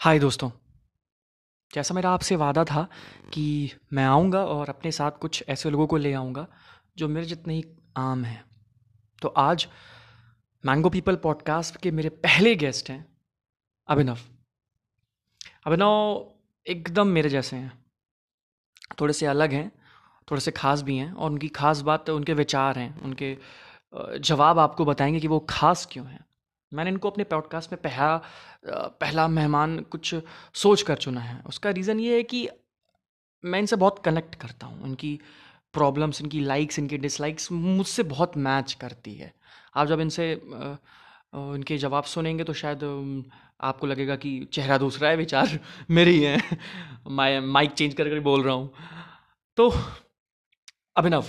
हाय दोस्तों, जैसा मेरा आपसे वादा था कि मैं आऊँगा और अपने साथ कुछ ऐसे लोगों को ले आऊँगा जो मेरे जितने ही आम हैं। तो आज मैंगो पीपल पॉडकास्ट के मेरे पहले गेस्ट हैं अभिनव। अभिनव एकदम मेरे जैसे हैं। थोड़े से अलग हैं, थोड़े से खास भी हैं और उनकी खास बात, उनके विचार हैं, उनके जवाब आपको बताएँगे कि वो खास क्यों हैं। मैंने इनको अपने पॉडकास्ट में पहला पहला मेहमान कुछ सोच कर चुना है। उसका रीज़न ये है कि मैं इनसे बहुत कनेक्ट करता हूँ। इनकी प्रॉब्लम्स इनकी लाइक्स इनकी डिसलाइक्स मुझसे बहुत मैच करती है। आप जब इनसे इनके जवाब सुनेंगे तो शायद आपको लगेगा कि चेहरा दूसरा है, विचार मेरे ही हैं। मैं माइक चेंज कर कर बोल रहा हूँ। तो अभिनव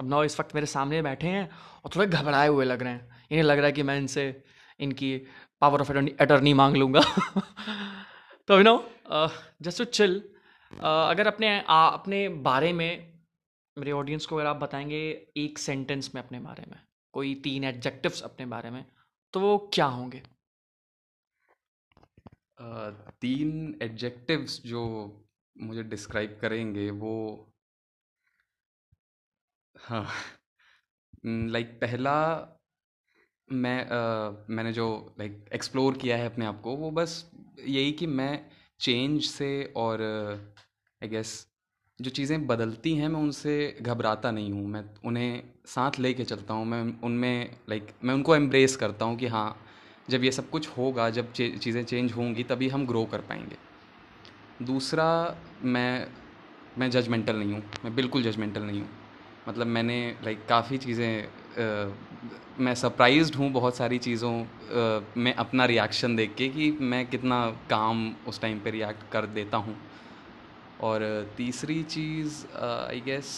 अभिनव इस वक्त मेरे सामने बैठे हैं और थोड़े घबराए हुए लग रहे हैं। इन्हें लग रहा है कि मैं इनसे इनकी पावर ऑफ़ अटर्नी मांग लूँगा। तो you know just to chill अगर अपने आ, अपने बारे में मेरे ऑडियंस को अगर आप बताएँगे एक सेंटेंस में अपने बारे में कोई तीन एडजेक्टिव्स अपने बारे में तो वो क्या होंगे? Uh, तीन एडजेक्टिव्स जो मुझे डिस्क्राइब करेंगे वो हाँ लाइक like, पहला मैं uh, मैंने जो लाइक एक्सप्लोर किया है अपने आप को वो बस यही कि मैं चेंज से और आई गेस जो चीज़ें बदलती हैं मैं उनसे घबराता नहीं हूँ। मैं उन्हें साथ ले कर चलता हूँ। मैं उनमें लाइक मैं उनको एम्ब्रेस करता हूँ कि हाँ जब ये सब कुछ होगा जब चीज़ें चेंज होंगी तभी हम ग्रो कर पाएँगे। दूसरा मैं मैं जजमेंटल नहीं हूँ। मैं बिल्कुल जजमेंटल नहीं हूँ। मतलब मैंने लाइक काफ़ी चीज़ें मैं सरप्राइज्ड हूँ बहुत सारी चीज़ों में अपना रिएक्शन देख के कि मैं कितना काम उस टाइम पे रिएक्ट कर देता हूँ। और तीसरी चीज़ आई गेस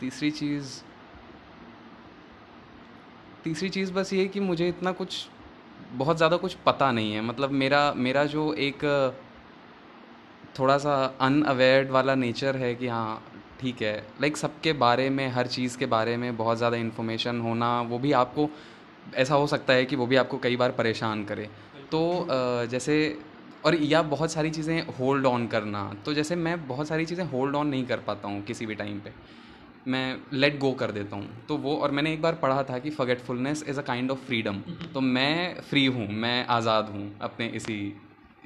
तीसरी चीज़ तीसरी चीज़ बस ये कि मुझे इतना कुछ, बहुत ज़्यादा कुछ पता नहीं है। मतलब मेरा मेरा जो एक, थोड़ा सा अनअवेयर्ड वाला नेचर है कि हाँ ठीक है। लाइक सबके बारे में, हर चीज़ के बारे में बहुत ज़्यादा इन्फॉर्मेशन होना, वो भी आपको, ऐसा हो सकता है कि वो भी आपको कई बार परेशान करे। तो जैसे, और या बहुत सारी चीज़ें होल्ड ऑन करना तो जैसे मैं बहुत सारी चीज़ें होल्ड ऑन नहीं कर पाता हूँ किसी भी टाइम पे। मैं लेट गो कर देता हूँ। तो वो, और मैंने एक बार पढ़ा था कि forgetfulness is a kind of freedom तो मैं फ्री हूँ, मैं आज़ाद हूँ अपने इसी,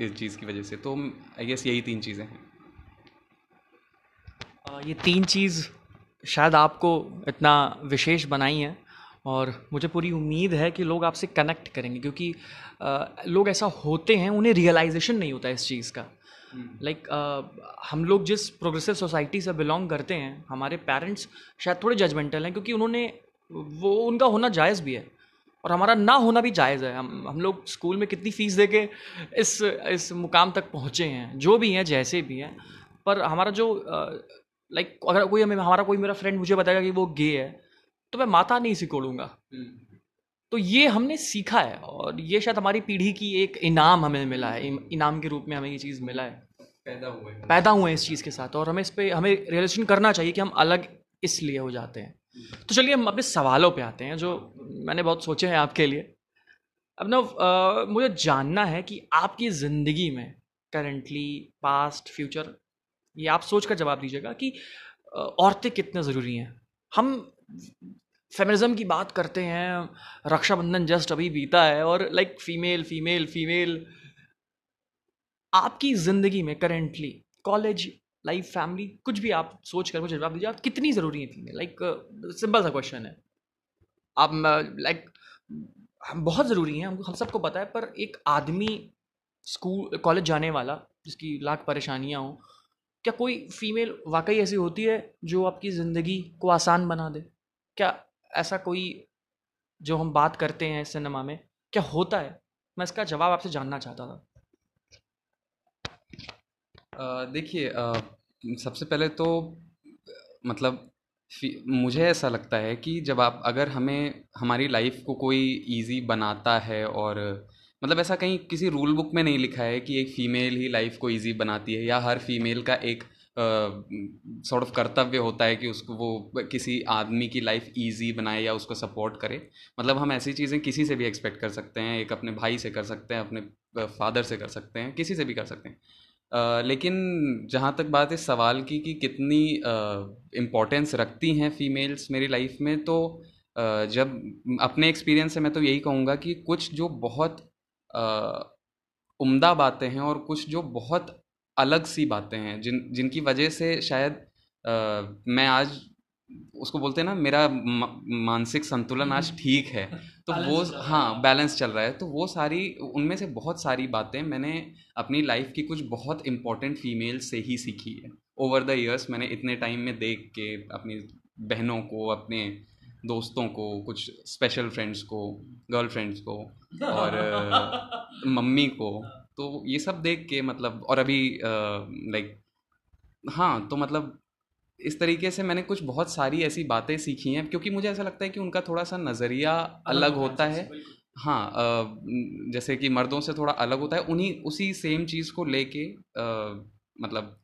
इस चीज़ की वजह से। तो आई गेस यही तीन चीज़ें हैं। ये तीन चीज़ शायद आपको इतना विशेष बनाई हैं और मुझे पूरी उम्मीद है कि लोग आपसे कनेक्ट करेंगे क्योंकि आ, लोग ऐसा होते हैं उन्हें रियलाइजेशन नहीं होता इस चीज़ का। लाइक like, uh, हम लोग जिस प्रोग्रेसिव सोसाइटी से बिलोंग करते हैं हमारे पेरेंट्स शायद थोड़े जजमेंटल हैं क्योंकि उन्होंने वो उनका होना जायज़ भी है और हमारा ना होना भी जायज़ है। हम हम लोग स्कूल में कितनी फ़ीस दे के इस इस मुकाम तक पहुँचे हैं जो भी हैं जैसे भी हैं पर हमारा जो लाइक like, अगर कोई हमें हमारा कोई मेरा फ्रेंड मुझे बताएगा कि वो गे है तो मैं माता नहीं सिकोड़ूँगा हम्म। तो ये हमने सीखा है और ये शायद हमारी पीढ़ी की एक इनाम हमें मिला है इनाम के रूप में हमें ये चीज़ मिला है। पैदा हुए पैदा हुए हैं इस चीज़ के साथ और हमें इस पर हमें रियलाइजेशन करना चाहिए कि हम अलग इसलिए हो जाते हैं। तो चलिए हम अपने सवालों पे आते हैं जो मैंने बहुत सोचे हैं आपके लिए। अब ना मुझे जानना है कि आपकी ज़िंदगी में करेंटली पास्ट फ्यूचर ये आप सोच कर जवाब दीजिएगा कि औरतें कितने ज़रूरी हैं। हम फेमिनिज्म की बात करते हैं, रक्षाबंधन जस्ट अभी बीता है और लाइक फीमेल फीमेल फीमेल आपकी ज़िंदगी में करेंटली कॉलेज लाइफ फैमिली कुछ भी आप सोच कर मुझे जवाब दीजिए, आप कितनी ज़रूरी है फीमेल लाइक सिंपल सा क्वेश्चन है। आप लाइक हम बहुत ज़रूरी हैं हमको हम सबको पता है, पर एक आदमी स्कूल कॉलेज जाने वाला, जिसकी लाख परेशानियाँ हों क्या कोई फीमेल वाकई ऐसी होती है जो आपकी ज़िंदगी को आसान बना दे? क्या ऐसा कोई जो हम बात करते हैं सिनेमा में, क्या होता है? मैं इसका जवाब आपसे जानना चाहता था। देखिए सबसे पहले तो मतलब मुझे ऐसा लगता है कि जब आप, अगर हमें, हमारी लाइफ को कोई इजी बनाता है और मतलब ऐसा कहीं किसी रूल बुक में नहीं लिखा है कि एक फ़ीमेल ही लाइफ को इजी बनाती है या हर फीमेल का एक सॉर्ट ऑफ़ कर्तव्य होता है कि उसको वो किसी आदमी की लाइफ इजी बनाए या उसको सपोर्ट करे। मतलब हम ऐसी चीज़ें किसी से भी एक्सपेक्ट कर सकते हैं एक अपने भाई से कर सकते हैं अपने फादर से कर सकते हैं किसी से भी कर सकते हैं। Uh, लेकिन जहाँ तक बात है सवाल की कि कितनी इम्पोर्टेंस रखती हैं फीमेल्स मेरी लाइफ में तो जब अपने एक्सपीरियंस से मैं तो यही कहूँगा कि कुछ जो बहुत उम्दा बातें हैं और कुछ जो बहुत अलग सी बातें हैं जिन जिनकी वजह से शायद आ, मैं आज उसको बोलते हैं ना मेरा मानसिक संतुलन आज ठीक है। तो वो हाँ बैलेंस चल रहा है। तो वो सारी उनमें से बहुत सारी बातें मैंने अपनी लाइफ की कुछ बहुत इंपॉर्टेंट फीमेल से ही सीखी है। ओवर द ईयर्स मैंने इतने टाइम में देख के अपनी बहनों को अपने दोस्तों को कुछ स्पेशल फ्रेंड्स को गर्ल फ्रेंड्स को और मम्मी को। तो ये सब देख के मतलब और अभी लाइक हाँ तो मतलब इस तरीके से मैंने कुछ बहुत सारी ऐसी बातें सीखी हैं क्योंकि मुझे ऐसा लगता है कि उनका थोड़ा सा नज़रिया अलग होता है। हाँ जैसे कि मर्दों से थोड़ा अलग होता है उन्हीं उसी सेम चीज़ को लेके मतलब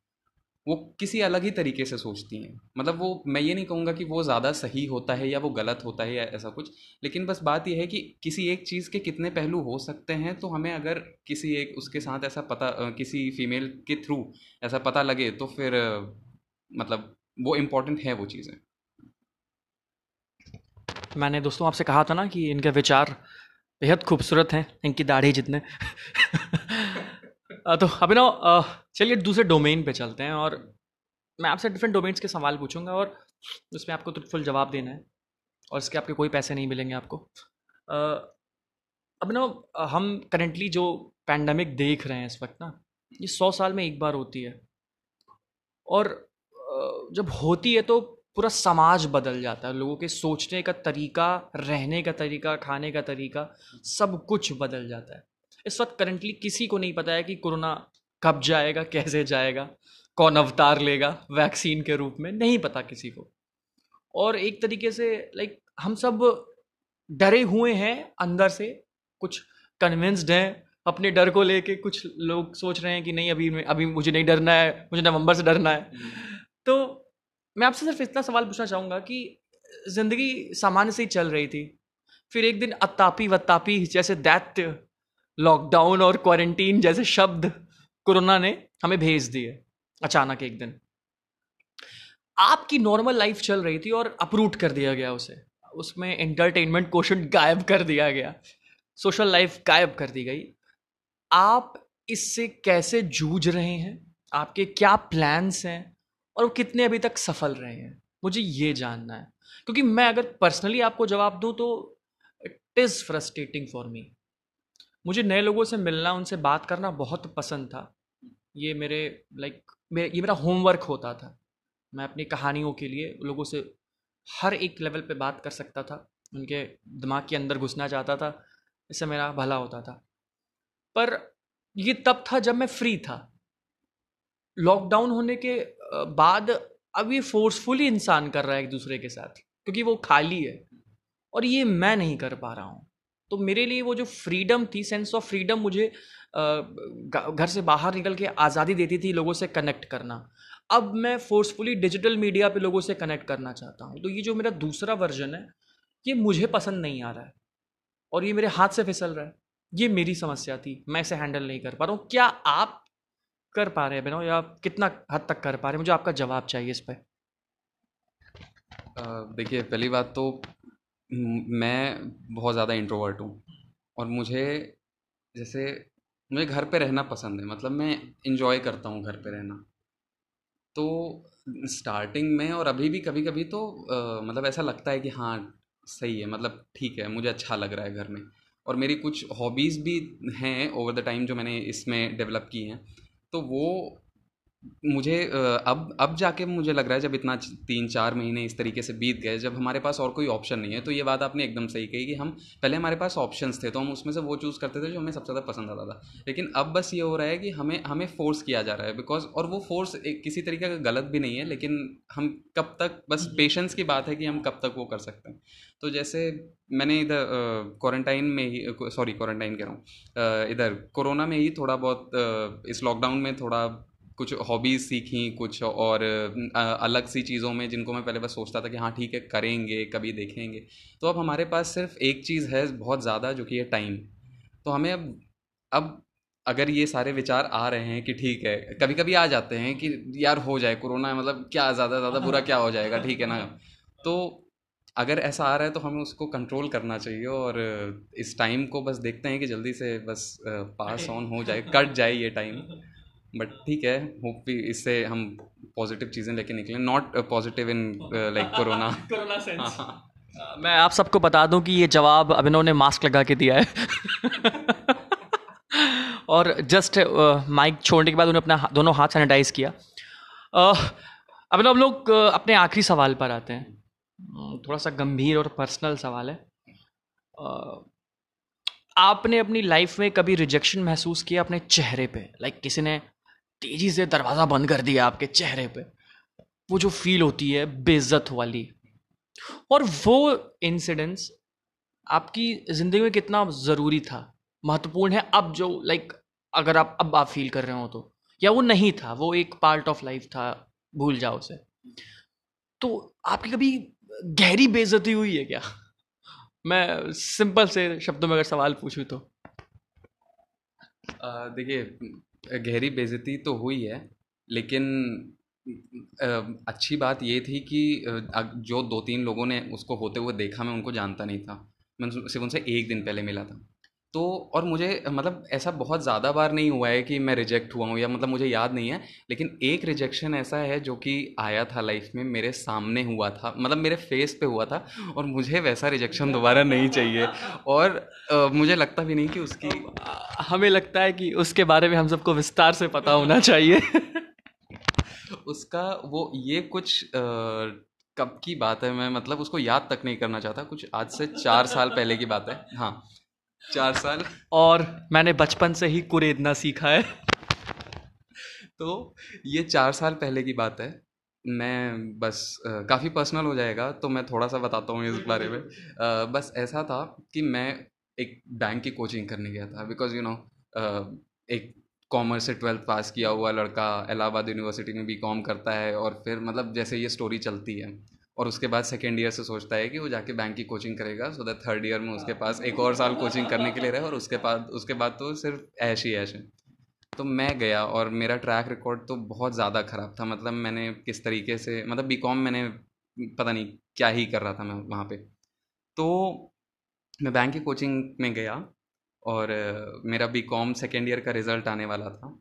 वो किसी अलग ही तरीके से सोचती हैं। मतलब वो, मैं ये नहीं कहूँगा कि वो ज़्यादा सही होता है या वो गलत होता है या ऐसा कुछ, लेकिन बस बात यह है कि किसी एक चीज़ के कितने पहलू हो सकते हैं तो हमें अगर किसी एक, उसके साथ ऐसा पता किसी फीमेल के थ्रू ऐसा पता लगे तो फिर मतलब वो इम्पोर्टेंट है वो चीज़ें। मैंने दोस्तों आपसे कहा था ना कि इनके विचार बेहद खूबसूरत हैं, इनकी दाढ़ी जितने। तो अभिनव चलिए दूसरे डोमेन पे चलते हैं और मैं आपसे डिफरेंट डोमेन्स के सवाल पूछूँगा और उसमें आपको फुल जवाब देना है और इसके आपके कोई पैसे नहीं मिलेंगे आपको। अब ना हम करेंटली जो पैंडमिक देख रहे हैं इस वक्त ना, ये सौ साल में एक बार होती है। और जब होती है तो पूरा समाज बदल जाता है, लोगों के सोचने का तरीका, रहने का तरीका, खाने का तरीका सब कुछ बदल जाता है। इस वक्त करंटली किसी को नहीं पता है कि कोरोना कब जाएगा कैसे जाएगा कौन अवतार लेगा वैक्सीन के रूप में नहीं पता किसी को और एक तरीके से लाइक हम सब डरे हुए हैं अंदर से कुछ कन्विंस्ड हैं अपने डर को लेके कुछ लोग सोच रहे हैं कि नहीं अभी अभी मुझे नहीं डरना है मुझे नवंबर से डरना है हम्म। तो मैं आपसे सिर्फ़ इतना सवाल पूछना चाहूँगा कि ज़िंदगी सामान्य से ही चल रही थी फिर एक दिन अतापी वत्तापी जैसे दैत्य लॉकडाउन और क्वारंटीन जैसे शब्द कोरोना ने हमें भेज दिए अचानक एक दिन। आपकी नॉर्मल लाइफ चल रही थी और अपरूट कर दिया गया उसे। उसमें एंटरटेनमेंट क्वेश्चन गायब कर दिया गया। सोशल लाइफ गायब कर दी गई। आप इससे कैसे जूझ रहे हैं? आपके क्या प्लान्स हैं? और वो कितने अभी तक सफल रहे हैं? मुझे ये जानना है। क्योंकि मैं अगर पर्सनली आपको जवाब दूँ तो it is frustrating for me मुझे नए लोगों से मिलना, उनसे बात करना बहुत पसंद था। ये मेरे लाइक मेरे ये मेरा होमवर्क होता था। मैं अपनी कहानियों के लिए लोगों से हर एक लेवल पे बात कर सकता था। उनके दिमाग के अंदर घुसना चाहता था। इससे मेरा भला होता था। पर ये तब था जब मैं फ्री था। लॉकडाउन होने के बाद अब ये फोर्सफुली इंसान कर रहा है एक दूसरे के साथ, क्योंकि वो खाली है। और ये मैं नहीं कर पा रहा हूँ। तो मेरे लिए वो जो फ्रीडम थी सेंस ऑफ़ फ्रीडम मुझे घर से बाहर निकल के आज़ादी देती थी लोगों से कनेक्ट करना। अब मैं फोर्सफुली डिजिटल मीडिया पे लोगों से कनेक्ट करना चाहता हूँ। तो ये जो मेरा दूसरा वर्जन है, ये मुझे पसंद नहीं आ रहा है। और ये मेरे हाथ से फिसल रहा है। ये मेरी समस्या थी। मैं इसे हैंडल नहीं कर पा रहा हूँ। क्या आप कर पा रहे हैं बिना या कितना हद तक कर पा रहे हैं? मुझे आपका जवाब चाहिए इस पर देखिए, पहली बात तो मैं बहुत ज़्यादा इंट्रोवर्ट हूँ और मुझे जैसे मुझे घर पे रहना पसंद है मतलब मैं इंजॉय करता हूँ घर पे रहना। तो स्टार्टिंग में और अभी भी कभी कभी तो आ, मतलब ऐसा लगता है कि हाँ सही है मतलब ठीक है मुझे अच्छा लग रहा है घर में। और मेरी कुछ हॉबीज़ भी हैं ओवर द टाइम जो मैंने इसमें डेवलप की हैं तो वो मुझे अब अब जाके मुझे लग रहा है जब इतना तीन चार महीने इस तरीके से बीत गए जब हमारे पास और कोई ऑप्शन नहीं है तो ये बात आपने एकदम सही कही कि हम पहले हमारे पास ऑप्शंस थे तो हम उसमें से वो चूज़ करते थे जो हमें सबसे ज़्यादा पसंद आता था लेकिन अब बस ये हो रहा है कि हमें हमें फोर्स किया जा रहा है बिकॉज़ और वो फोर्स किसी तरीके का गलत भी नहीं है लेकिन हम कब तक बस पेशेंस। की बात है कि हम कब तक वो कर सकते हैं तो जैसे मैंने इधर क्वारंटाइन में ही सॉरी क्वारंटाइन कह रहा हूँ इधर कोरोना में ही थोड़ा बहुत इस लॉकडाउन में थोड़ा कुछ हॉबीज़ सीखी कुछ और अलग सी चीज़ों में जिनको मैं पहले बस सोचता था कि हाँ ठीक है करेंगे कभी देखेंगे। तो अब हमारे पास सिर्फ़ एक चीज़ है बहुत ज़्यादा जो कि है टाइम। तो हमें अब अब अगर ये सारे विचार आ रहे हैं कि ठीक है कभी कभी आ जाते हैं कि यार हो जाए कोरोना मतलब क्या ज़्यादा ज़्यादा बुरा क्या हो जाएगा ठीक है ना? तो अगर ऐसा आ रहा है तो हमें उसको कंट्रोल करना चाहिए और इस टाइम को बस देखते हैं कि जल्दी से बस पास ऑन हो जाए कट जाए ये टाइम बट ठीक है होप भी इससे हम पॉजिटिव चीज़ें लेके निकलें not positive in like corona corona sense मैं आप सबको बता दूँ कि ये जवाब अभिनव ने मास्क लगा के दिया है। और जस्ट माइक छोड़ने के बाद उन्होंने अपना दोनों हाथ सैनिटाइज किया। अभिनव हम लोग अपने आखिरी सवाल पर आते हैं। थोड़ा सा गंभीर और पर्सनल सवाल है। आपने अपनी लाइफ में कभी रिजेक्शन महसूस किया अपने चेहरे पे? लाइक किसी ने तेज़ी से दरवाज़ा बंद कर दिया आपके चेहरे पे। वो जो फील होती है, बेइज्जत वाली। और वो इंसिडेंट्स आपकी ज़िंदगी में कितना ज़रूरी था, महत्वपूर्ण है अब जो लाइक अगर आप, अब आप फील कर रहे हो तो। या वो नहीं था, वो एक पार्ट ऑफ़ लाइफ था, भूल जाओ उसे। तो आपकी कभी गहरी बेइज्जती हुई है क्या? मैं सिंपल से शब्दों में अगर सवाल पूछूँ तो। देखिए गहरी बेजती तो हुई है, लेकिन अच्छी बात ये थी कि जो दो तीन लोगों ने उसको होते हुए देखा, मैं उनको जानता नहीं था। मैं सिर्फ़ उनसे एक दिन पहले मिला था। तो और मुझे मतलब ऐसा बहुत ज़्यादा बार नहीं हुआ है कि मैं रिजेक्ट हुआ हूँ या मतलब मुझे याद नहीं है लेकिन एक रिजेक्शन ऐसा है जो कि आया था लाइफ में मेरे सामने हुआ था मतलब मेरे फेस पे हुआ था और मुझे वैसा रिजेक्शन दोबारा नहीं चाहिए। और आ, मुझे लगता भी नहीं कि उसकी हमें लगता है कि उसके बारे में हम सबको विस्तार से पता होना चाहिए। उसका वो ये कुछ आ, कब की बात है मैं मतलब उसको याद तक नहीं करना चाहता कुछ आज से चार साल पहले की बात है हाँ। चार साल। और मैंने बचपन से ही कुरेदना सीखा है। तो ये चार साल पहले की बात है। मैं बस काफ़ी पर्सनल हो जाएगा तो मैं थोड़ा सा बताता हूँ इस बारे में। आ, बस ऐसा था कि मैं एक बैंक की कोचिंग करने गया था बिकॉज़ यू नो एक कॉमर्स से ट्वेल्थ पास किया हुआ लड़का इलाहाबाद यूनिवर्सिटी में बी कॉम करता है और फिर मतलब जैसे ये स्टोरी चलती है। और उसके बाद सेकेंड ईयर से सोचता है कि वो जाके बैंक की कोचिंग करेगा सो दैट थर्ड ईयर में उसके पास एक और साल कोचिंग करने के लिए रहे और उसके बाद उसके बाद तो सिर्फ़ ऐश ही ऐश है। तो मैं गया और मेरा ट्रैक रिकॉर्ड तो बहुत ज़्यादा ख़राब था मतलब मैंने किस तरीके से मतलब बी मैंने पता नहीं क्या ही कर रहा था मैं वहाँ पर तो मैं बैंक की कोचिंग में गया और मेरा बी कॉम सेकेंड ईयर का रिज़ल्ट आने वाला था।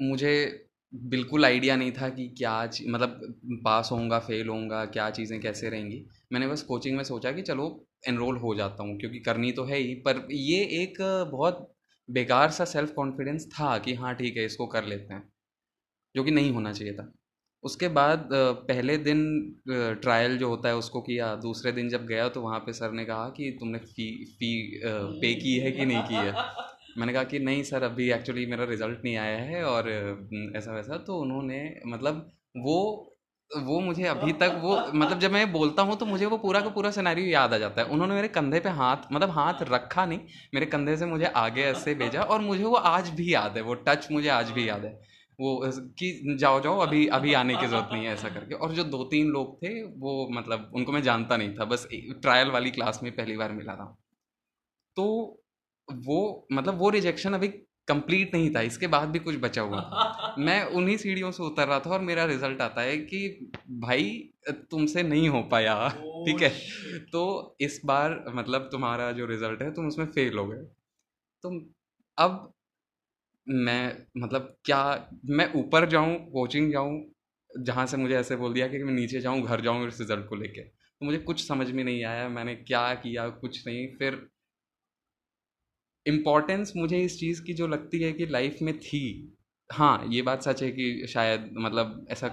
मुझे बिल्कुल आइडिया नहीं था कि क्या मतलब पास होऊँगा, फेल होऊँगा, क्या चीज़ें कैसे रहेंगी। मैंने बस कोचिंग में सोचा कि चलो एनरोल हो जाता हूँ, क्योंकि करनी तो है ही, पर ये एक बहुत बेकार सा सेल्फ कॉन्फिडेंस था कि हाँ ठीक है, इसको कर लेते हैं, जो कि नहीं होना चाहिए था। उसके बाद पहले दिन ट्रायल जो होता है उसको किया, दूसरे दिन जब गया तो वहाँ पे सर ने कहा कि तुमने फ़ी फ़ी पे की है कि नहीं की है? मैंने कहा कि नहीं सर, अभी एक्चुअली मेरा रिज़ल्ट नहीं आया है और ऐसा वैसा। तो उन्होंने मतलब वो वो मुझे अभी तक वो मतलब जब मैं बोलता हूँ तो मुझे वो पूरा का पूरा सिनेरियो याद आ जाता है। उन्होंने मेरे कंधे पे हाथ मतलब हाथ रखा नहीं, मेरे कंधे से मुझे आगे ऐसे भेजा और मुझे वो आज भी याद है, वो टच मुझे आज भी याद है। वो, कि जाओ जाओ, अभी अभी आने की ज़रूरत नहीं है ऐसा करके। और जो दो तीन लोग थे, वो मतलब उनको मैं जानता नहीं था, बस ट्रायल वाली क्लास में पहली बार मिला था। तो वो मतलब वो रिजेक्शन अभी कंप्लीट नहीं था इसके बाद भी कुछ बचा हुआ। मैं उन्हीं सीढ़ियों से उतर रहा था और मेरा रिज़ल्ट आता है कि भाई तुमसे नहीं हो पाया ठीक है? तो इस बार मतलब तुम्हारा जो रिज़ल्ट है तुम उसमें फेल हो गए। तो अब मैं मतलब क्या मैं ऊपर जाऊँ कोचिंग जाऊँ जहाँ से मुझे ऐसे बोल दिया कि मैं नीचे जाऊँ घर जाऊँ इस रिज़ल्ट को लेके। तो मुझे कुछ समझ में नहीं आया मैंने क्या किया कुछ नहीं फिर इम्पॉर्टेंस मुझे इस चीज़ की जो लगती है कि लाइफ में थी। हाँ ये बात सच है कि शायद मतलब ऐसा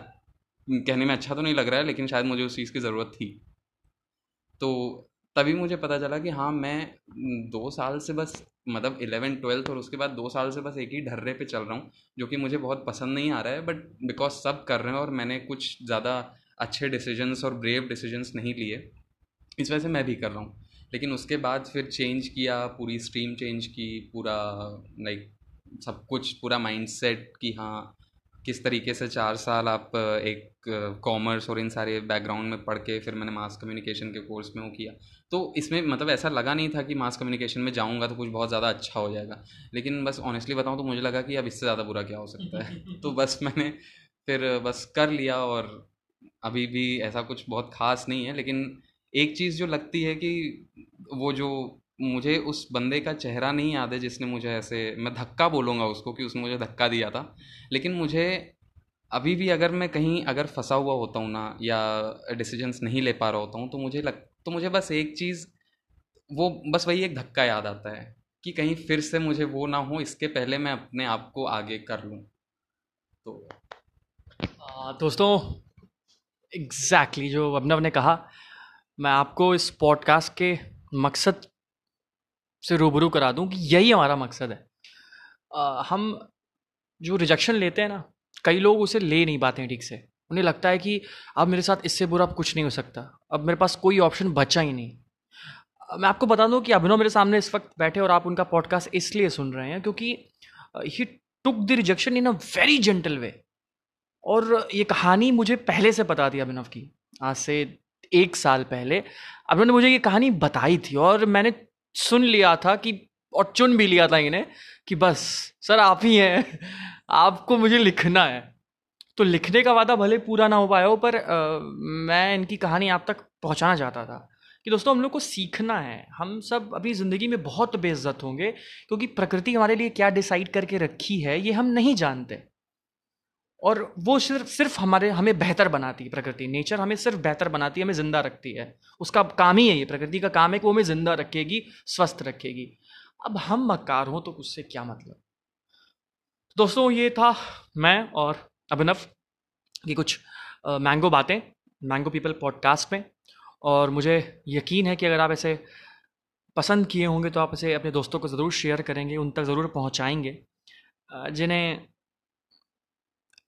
कहने में अच्छा तो नहीं लग रहा है, लेकिन शायद मुझे उस चीज़ की ज़रूरत थी। तो तभी मुझे पता चला कि हाँ मैं दो साल से बस मतलब इलेवन ट्वेल्थ और उसके बाद दो साल से बस एक ही ढर्रे पे चल रहा हूँ, जो कि मुझे बहुत पसंद नहीं आ रहा है बट बिकॉज़ सब कर रहे हैं और मैंने कुछ ज़्यादा अच्छे डिसीजंस और ब्रेव डिसीजंस नहीं लिए, इस वजह से मैं भी कर रहा हूँ। लेकिन उसके बाद फिर चेंज किया पूरी स्ट्रीम चेंज की पूरा लाइक सब कुछ पूरा माइंड सेट कि हाँ किस तरीके से चार साल आप एक कॉमर्स और इन सारे बैकग्राउंड में पढ़ के फिर मैंने मास कम्युनिकेशन के कोर्स में वो किया। तो इसमें मतलब ऐसा लगा नहीं था कि मास कम्युनिकेशन में जाऊँगा तो कुछ बहुत ज़्यादा अच्छा हो जाएगा। लेकिन बस ऑनेस्टली बताऊँ तो मुझे लगा कि अब इससे ज़्यादा बुरा क्या हो सकता है। तो बस मैंने फिर बस कर लिया और अभी भी ऐसा कुछ बहुत ख़ास नहीं है लेकिन एक चीज़ जो लगती है कि वो जो मुझे उस बंदे का चेहरा नहीं याद है जिसने मुझे ऐसे मैं धक्का बोलूँगा उसको कि उसने मुझे धक्का दिया था। लेकिन मुझे अभी भी अगर मैं कहीं अगर फंसा हुआ होता हूँ ना या डिसीजंस नहीं ले पा रहा होता हूँ तो मुझे लग तो मुझे बस एक चीज़ वो बस वही एक धक्का याद आता है कि कहीं फिर से मुझे वो ना हो इसके पहले मैं अपने आप को आगे कर लूँ। तो आ, दोस्तों एग्जैक्टली exactly, जो अभिनव ने कहा मैं आपको इस पॉडकास्ट के मकसद से रूबरू करा दूँ कि यही हमारा मकसद है। आ, हम जो रिजेक्शन लेते हैं ना कई लोग उसे ले नहीं पाते हैं ठीक से। उन्हें लगता है कि अब मेरे साथ इससे बुरा कुछ नहीं हो सकता। अब मेरे पास कोई ऑप्शन बचा ही नहीं। मैं आपको बता दूँ कि अभिनव मेरे सामने इस वक्त बैठे और आप उनका पॉडकास्ट इसलिए सुन रहे हैं क्योंकि he took the rejection in a very gentle way और ये कहानी मुझे पहले से पता थी अभिनव की। आज से एक साल पहले अब उन्होंने मुझे ये कहानी बताई थी और मैंने सुन लिया था कि और चुन भी लिया था इन्हें कि बस सर आप ही हैं आपको मुझे लिखना है। तो लिखने का वादा भले पूरा ना हो पाया हो पर आ, मैं इनकी कहानी आप तक पहुंचाना चाहता था कि दोस्तों हम लोग को सीखना है। हम सब अभी ज़िंदगी में बहुत बेइज्जत होंगे क्योंकि प्रकृति हमारे लिए क्या डिसाइड करके रखी है ये हम नहीं जानते। और वो सिर्फ़ सिर्फ़ हमारे, हमें बेहतर बनाती है प्रकृति। नेचर हमें सिर्फ़ बेहतर बनाती है, हमें ज़िंदा रखती है। उसका काम ही है ये प्रकृति का काम है कि वो हमें ज़िंदा रखेगी, स्वस्थ रखेगी। अब हम मक्कार हों तो उससे क्या मतलब? दोस्तों, ये था मैं और अभिनव की कुछ मैंगो बातें, मैंगो पीपल पॉडकास्ट में। और मुझे यकीन है कि अगर आप ऐसे पसंद किए होंगे तो आप इसे अपने दोस्तों को ज़रूर शेयर करेंगे, उन तक ज़रूर पहुँचाएँगे। जिन्हें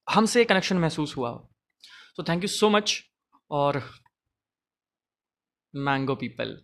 हमसे कनेक्शन महसूस हुआ so thank you so much और मैंगो पीपल